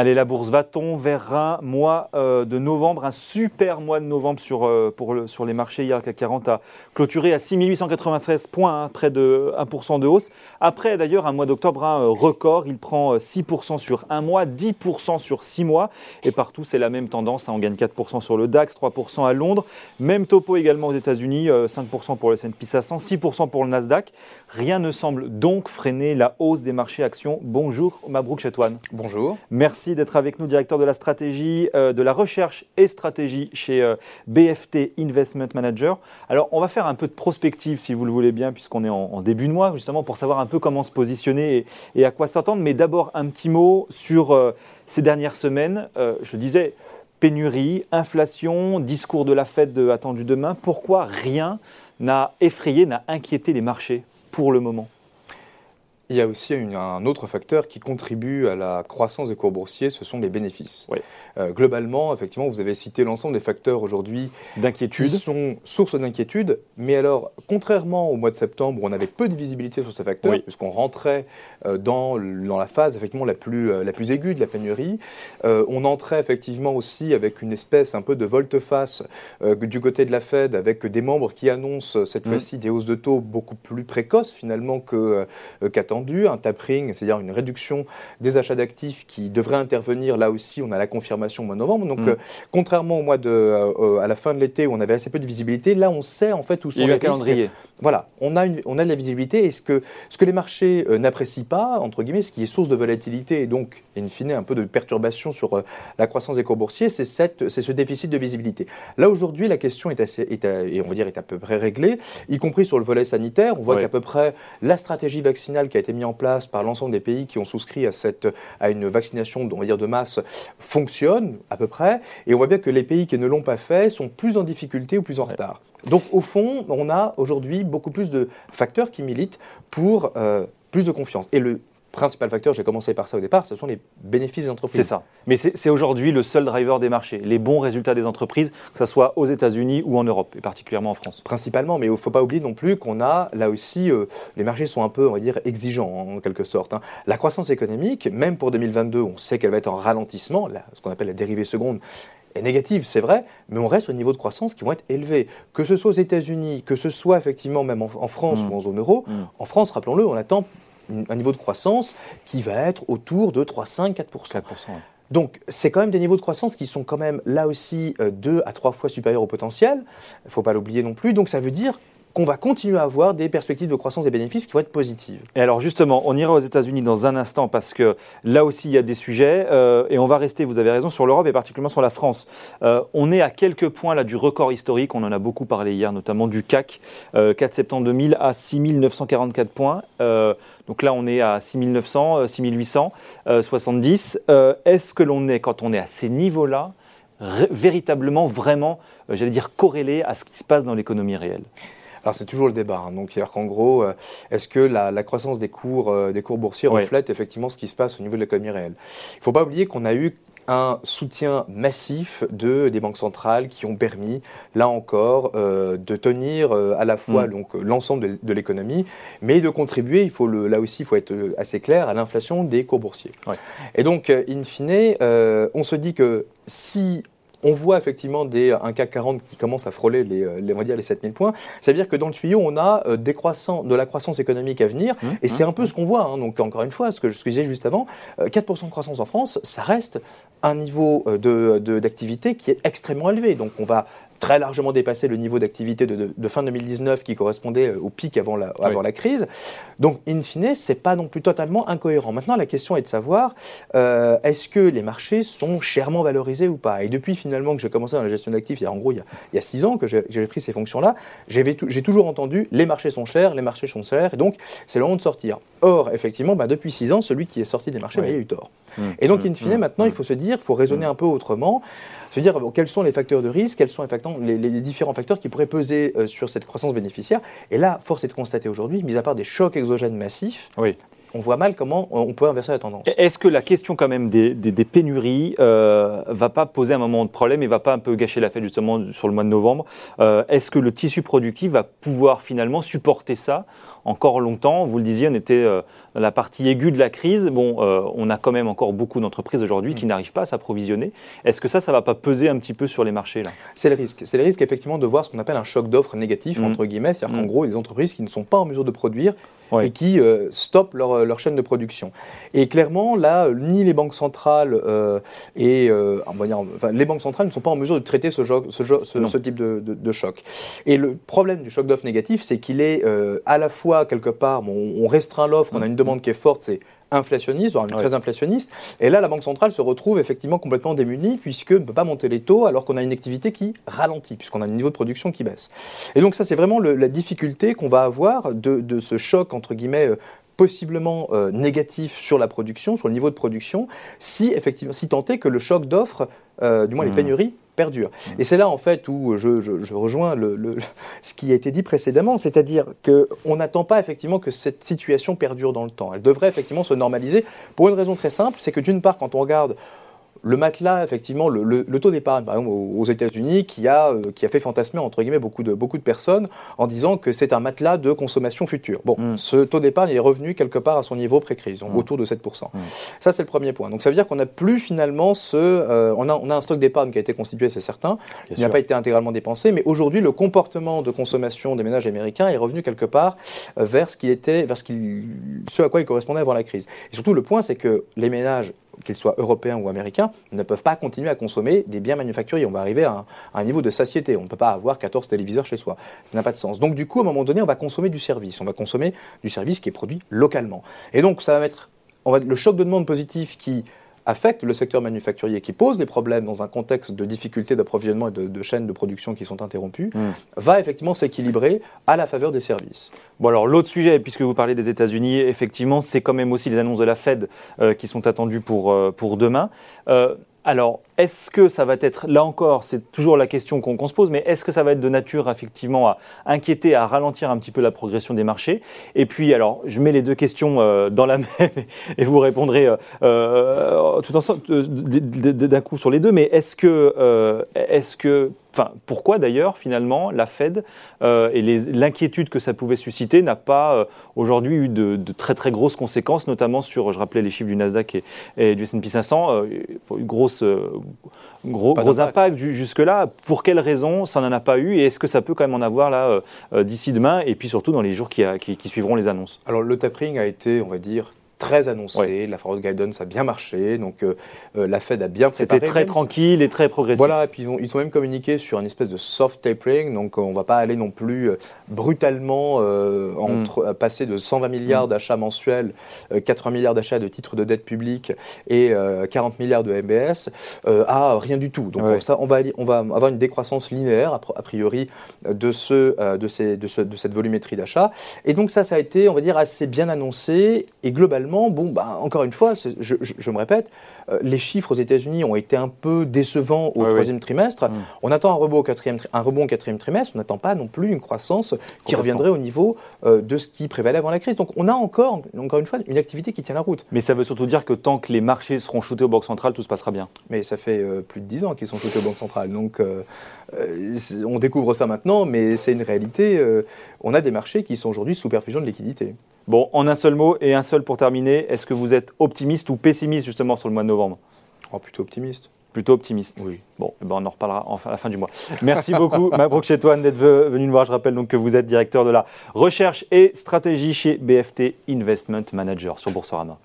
Allez, la bourse va-t-on vers un mois euh, de novembre, un super mois de novembre sur, euh, pour sur les marchés. Hier, le CAC 40 a clôturé à 6893 points, hein, près de 1% de hausse. Après, d'ailleurs, un mois d'octobre, un euh, record. Il prend 6% sur un mois, 10% sur six mois. Et partout, c'est la même tendance. Hein. on gagne 4% sur le DAX, 3% à Londres. Même topo également aux États-Unis, 5% pour le S&P 500, 6% pour le Nasdaq. Rien ne semble donc freiner la hausse des marchés actions. Bonjour, Mabrouk Chetouane. Bonjour. Merci d'être avec nous, directeur de la stratégie, euh, de la recherche et stratégie chez euh, BFT Investment Manager. Alors, on va faire un peu de prospective, si vous le voulez bien, puisqu'on est en, début de mois, justement, pour savoir un peu comment se positionner et, à quoi s'attendre. Mais d'abord, un petit mot sur euh, ces dernières semaines. je le disais, pénurie, inflation, discours de la Fed attendu demain. Pourquoi rien n'a effrayé, n'a inquiété les marchés? Pour le moment il y a aussi un autre facteur qui contribue à la croissance des cours boursiers, ce sont les bénéfices. Euh, globalement, effectivement, vous avez cité l'ensemble des facteurs aujourd'hui d'inquiétude, qui sont source d'inquiétude. Mais alors, contrairement au mois de septembre où on avait peu de visibilité sur ces facteurs, puisqu'on rentrait euh, dans, dans, la phase effectivement la plus, euh, la plus aiguë de la pénurie, on entrait effectivement aussi avec une espèce un peu de volte-face du côté de la Fed, avec des membres qui annoncent cette mmh. fois-ci des hausses de taux beaucoup plus précoces finalement qu'attendues un tapering, c'est-à-dire une réduction des achats d'actifs qui devrait intervenir. Là aussi, on a la confirmation au mois de novembre. Donc, mm. euh, contrairement au mois de, euh, à la fin de l'été où on avait assez peu de visibilité, là, on sait en fait où sont les calendriers. Voilà, on a, on a de la visibilité. Et ce que, ce que les marchés euh, n'apprécient pas, entre guillemets, ce qui est source de volatilité et donc, in fine, un peu de perturbation sur la croissance des cours boursiers, c'est ce déficit de visibilité. Là, aujourd'hui, la question est assez, est et on va dire, est à peu près réglée, y compris sur le volet sanitaire. On voit qu'à peu près la stratégie vaccinale qui a été mis en place par l'ensemble des pays qui ont souscrit à, cette, à une vaccination on va dire, de masse fonctionne à peu près. Et on voit bien que les pays qui ne l'ont pas fait sont plus en difficulté ou plus en retard. Donc au fond, on a aujourd'hui beaucoup plus de facteurs qui militent pour euh, plus de confiance. Et le principal facteur, j'ai commencé par ça au départ, ce sont les bénéfices des entreprises. C'est ça. Mais c'est aujourd'hui le seul driver des marchés, les bons résultats des entreprises, que ce soit aux États-Unis ou en Europe, et particulièrement en France. Principalement, mais il ne faut pas oublier non plus qu'on a, là aussi, euh, les marchés sont un peu, on va dire, exigeants en quelque sorte. Hein. La croissance économique, même pour 2022, on sait qu'elle va être en ralentissement, ce qu'on appelle la dérivée seconde, est négative, c'est vrai, mais on reste au niveau de croissance qui vont être élevés. Que ce soit aux États-Unis, que ce soit effectivement même en, France mmh. ou en zone euro, mmh. en France, rappelons-le, on attend un niveau de croissance qui va être autour de 3, 5, 4% Donc, c'est quand même des niveaux de croissance qui sont quand même là aussi euh, deux à trois fois supérieurs au potentiel. Il ne faut pas l'oublier non plus. Donc, ça veut dire qu'on va continuer à avoir des perspectives de croissance des bénéfices qui vont être positives. Et alors justement, on ira aux États-Unis dans un instant parce que là aussi il y a des sujets euh, et on va rester, vous avez raison, sur l'Europe et particulièrement sur la France. Euh, on est à quelques points là du record historique, on en a beaucoup parlé hier, notamment du CAC, 4 septembre 2000 à 6944 points. Donc là, on est à 6900, 6800, 70. Est-ce que l'on est, quand on est à ces niveaux-là, véritablement, vraiment, euh, j'allais dire, corrélé à ce qui se passe dans l'économie réelle? Alors c'est toujours le débat. Hein. Donc, qu'en gros, euh, est-ce que la, croissance des cours, euh, des cours boursiers reflète effectivement ce qui se passe au niveau de l'économie réelle? Il ne faut pas oublier qu'on a eu un soutien massif de, des banques centrales qui ont permis, là encore, euh, de tenir euh, à la fois mm. donc l'ensemble de, l'économie, mais de contribuer, il faut le, là aussi, il faut être assez clair, à l'inflation des cours boursiers. Et donc, in fine, on se dit que si on voit effectivement des, un CAC 40 qui commence à frôler les, euh, les, on va dire les 7000 points. Ça veut dire que dans le tuyau, on a euh, des de la croissance économique à venir. Mmh, et c'est mmh, un peu mmh. ce qu'on voit. Hein. Donc, encore une fois, ce que je disais juste avant, 4% euh, de croissance en France, ça reste un niveau d'activité de, qui est extrêmement élevé. Donc, on va très largement dépassé le niveau d'activité de, fin 2019 qui correspondait euh, au pic avant la, avant la crise. Donc, in fine, c'est pas non plus totalement incohérent. Maintenant, la question est de savoir euh, est-ce que les marchés sont chèrement valorisés ou pas? Et depuis finalement que j'ai commencé dans la gestion d'actifs, il y a en gros il y a, six ans que j'ai pris ces fonctions-là, j'ai toujours entendu les marchés sont chers, les marchés sont chers, et donc c'est le moment de sortir. Or, effectivement, bah, depuis six ans, celui qui est sorti des marchés, bah, il a eu tort. Mmh. et donc, in fine, mmh. maintenant, il faut se dire, il faut raisonner mmh. un peu autrement se dire quels sont les facteurs de risque, quels sont les, les, différents facteurs qui pourraient peser euh, sur cette croissance bénéficiaire. Et là, force est de constater aujourd'hui, mis à part des chocs exogènes massifs, on voit mal comment on peut inverser la tendance. Est-ce que la question quand même des, pénuries euh, va pas poser un moment de problème et va pas un peu gâcher la fête justement sur le mois de novembre euh, Est-ce que le tissu productif va pouvoir finalement supporter ça encore longtemps? Vous le disiez, on était euh, dans la partie aiguë de la crise. Bon, euh, on a quand même encore beaucoup d'entreprises aujourd'hui qui mm. n'arrivent pas à s'approvisionner. Est-ce que ça, ça va pas peser un petit peu sur les marchés là? C'est le risque. C'est le risque effectivement de voir ce qu'on appelle un choc d'offres négatif mm. entre guillemets, c'est-à-dire qu'en mm. gros, les entreprises qui ne sont pas en mesure de produire et qui stoppent leur, leur, chaîne de production. Et clairement, là, ni les banques centrales euh, et euh, enfin, les banques centrales ne sont pas en mesure de traiter ce, ce, ce, type de, de, choc. Et le problème du choc d'offre négatif, c'est qu'il est, à la fois quelque part, on restreint l'offre, on a une demande qui est forte, c'est inflationniste, voire très inflationniste. Et là, la Banque centrale se retrouve effectivement complètement démunie puisque ne peut pas monter les taux alors qu'on a une activité qui ralentit, puisqu'on a un niveau de production qui baisse. Et donc ça, c'est vraiment la difficulté qu'on va avoir de, ce choc, entre guillemets, euh, possiblement euh, négatif sur la production, sur le niveau de production, si effectivement, si tant est que le choc d'offres, euh, du moins les mmh. pénuries, perdure. Et c'est là, en fait, où je, rejoins le, ce qui a été dit précédemment, c'est-à-dire qu'on n'attend pas effectivement que cette situation perdure dans le temps. Elle devrait effectivement se normaliser pour une raison très simple, c'est que d'une part, quand on regarde le matelas, effectivement, le, taux d'épargne, par exemple, aux États-Unis, qui a, euh, qui a fait fantasmer, entre guillemets, beaucoup de, beaucoup de personnes en disant que c'est un matelas de consommation future. Bon, mm. ce taux d'épargne est revenu quelque part à son niveau pré-crise, mm. autour de 7%. Mm. Ça, c'est le premier point. Donc, ça veut dire qu'on n'a plus finalement ce. Euh, on, a, on a un stock d'épargne qui a été constitué, c'est certain, qui n'a pas été intégralement dépensé, mais aujourd'hui, le comportement de consommation des ménages américains est revenu quelque part euh, vers ce qui était, vers ce, qui, ce à quoi il correspondait avant la crise. Et surtout, le point, c'est que les ménages qu'ils soient européens ou américains, ne peuvent pas continuer à consommer des biens manufacturiers. On va arriver à un, niveau de satiété. On ne peut pas avoir 14 téléviseurs chez soi. Ça n'a pas de sens. Donc du coup, à un moment donné, on va consommer du service. On va consommer du service qui est produit localement. Et donc ça va mettre va, le choc de demande positif qui affecte le secteur manufacturier, qui pose des problèmes dans un contexte de difficulté d'approvisionnement et de, chaînes de production qui sont interrompues, hmm. va effectivement s'équilibrer à la faveur des services. Bon alors l'autre sujet, puisque vous parlez des États-Unis, effectivement, c'est quand même aussi les annonces de la Fed euh, qui sont attendues pour, euh, pour demain. Euh, alors, est-ce que ça va être, là encore, c'est toujours la question qu'on se pose, mais est-ce que ça va être de nature effectivement à inquiéter, à ralentir un petit peu la progression des marchés? Et puis, alors, je mets les deux questions euh, dans la même et vous répondrez euh, euh, tout ensemble d'un coup sur les deux, mais est-ce que, est-ce que Enfin, pourquoi d'ailleurs, finalement, la Fed euh, et l'inquiétude que ça pouvait susciter n'a pas euh, aujourd'hui eu de, très très grosses conséquences, notamment sur, je rappelais les chiffres du Nasdaq et, du S&P 500, euh, une grosse, gros, gros impact jusque-là. Pour quelles raisons ça n'en a pas eu et est-ce que ça peut quand même en avoir là d'ici demain et puis surtout dans les jours qui, qui suivront les annonces? Alors le tapering a été, on va dire, très annoncé. La forward guidance a bien marché. Donc euh, euh, la Fed a bien préparé. C'était très tranquille et très progressif. Voilà. Et puis ils ont, ils ont même communiqué sur une espèce de soft tapering. Donc on ne va pas aller non plus euh, brutalement entre, mm. passer de 120 milliards mm. d'achats mensuels, 80 milliards d'achats de titres de dette publique et 40 milliards de MBS à rien du tout. Donc ça, on va, on va avoir une décroissance linéaire a priori de, ce, de, ces, de, ce, de cette volumétrie d'achat. Et donc ça, ça a été, on va dire, assez bien annoncé et globalement bon, bah, encore une fois, je, me répète, euh, les chiffres aux États-Unis ont été un peu décevants au troisième trimestre. Mm. On attend un rebond au quatrième, un rebond au quatrième trimestre. On n'attend pas non plus une croissance qui reviendrait au niveau euh, de ce qui prévalait avant la crise. Donc on a encore, encore une fois, une activité qui tient la route. Mais ça veut surtout dire que tant que les marchés seront shootés aux banques centrales, tout se passera bien. Mais ça fait euh, plus de dix ans qu'ils sont shootés aux banques centrales. Donc on découvre ça maintenant, mais c'est une réalité. on a des marchés qui sont aujourd'hui sous perfusion de liquidité. Bon, en un seul mot et un seul pour terminer, est-ce que vous êtes optimiste ou pessimiste justement sur le mois de novembre? Oh, Plutôt optimiste. Plutôt optimiste. Oui. Bon, eh ben on en reparlera à la fin du mois. Merci beaucoup, Mabrouk Chetouane, d'être venu nous voir. Je rappelle donc que vous êtes directeur de la recherche et stratégie chez BFT Investment Manager sur Boursorama.